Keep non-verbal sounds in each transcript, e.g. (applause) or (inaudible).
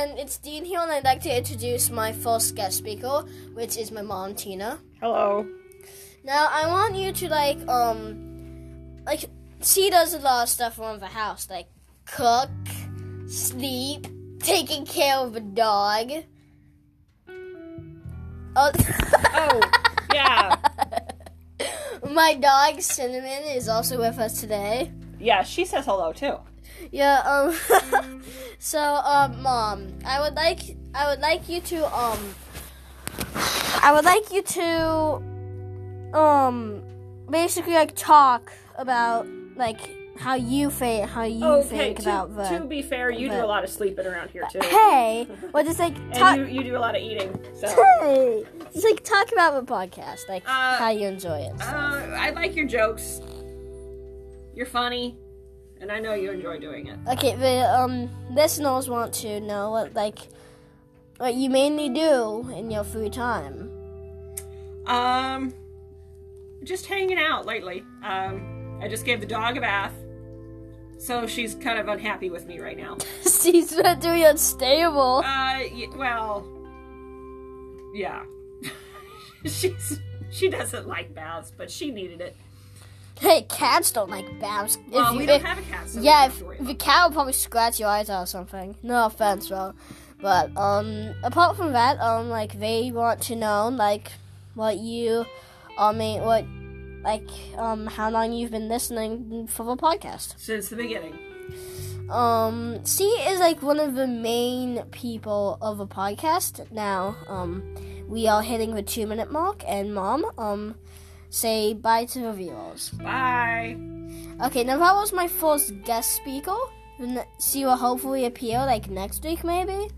and it's Dean here, and I'd like to introduce my first guest speaker, which is my mom, Tina. Hello. Now, I want you to like, um, like she does a lot of stuff around the house, like cook, sleep, taking care of a dog. Oh, Oh, yeah. (laughs) my dog Cinnamon is also with us today. Yeah, she says hello too. Yeah, um (laughs) so um mom, I would like I would like you to um (sighs) I would like you to um basically like talk about like how you think how you Okay, think to, about the to be fair, you do a lot of sleeping around here too. Hey, (laughs) well just like talk And you, you do a lot of eating. So (laughs) Hey, just like talk about the podcast, like Uh, how you enjoy it. uh, I like your jokes. You're funny. And I know you enjoy doing it. Okay, the um listeners want to know what like what you mainly do in your free time. Um just hanging out lately. Um I just gave the dog a bath. So she's kind of unhappy with me right now. (laughs) She's not doing unstable. Uh, y- well, yeah. (laughs) She's she doesn't like baths, but she needed it. Hey, cats don't like. If Well, you- we don't if- have a cat, so yeah, if, if a cat will probably scratch your eyes out or something. No offense, bro. But um, apart from that, um, like they want to know like what you, I mean, what like um how long you've been listening for the podcast. since the beginning. Um, C is like one of the main people of a podcast now. Um, we are hitting the two minute mark, and mom, um, say bye to the viewers. Bye. Okay, now that was my first guest speaker. She will hopefully appear like next week, maybe.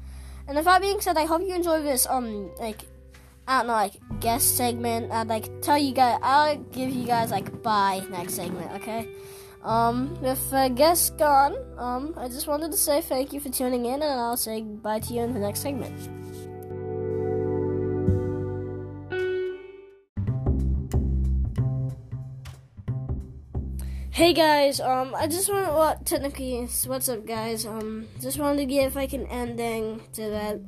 And with that being said, I hope you enjoy this. Um, like I don't know, like guest segment. I'd like tell you guys. I'll give you guys like bye next segment. Okay. Um, with the guests gone, um, I just wanted to say thank you for tuning in, and I'll say bye to you in the next segment. Hey guys, um, I just want well, technically, what's up, guys? Um, just wanted to give like an ending to that.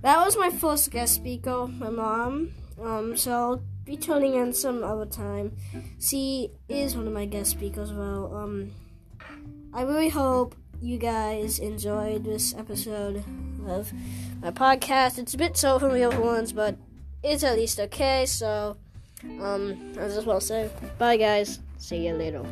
That was my first guest speaker, my mom. Um, so I'll be tuning in some other time. She is one of my guest speakers. Well, um, I really hope you guys enjoyed this episode of my podcast. It's a bit slow from the other ones, but it's at least okay. So, um, I just to say bye, guys. See you later.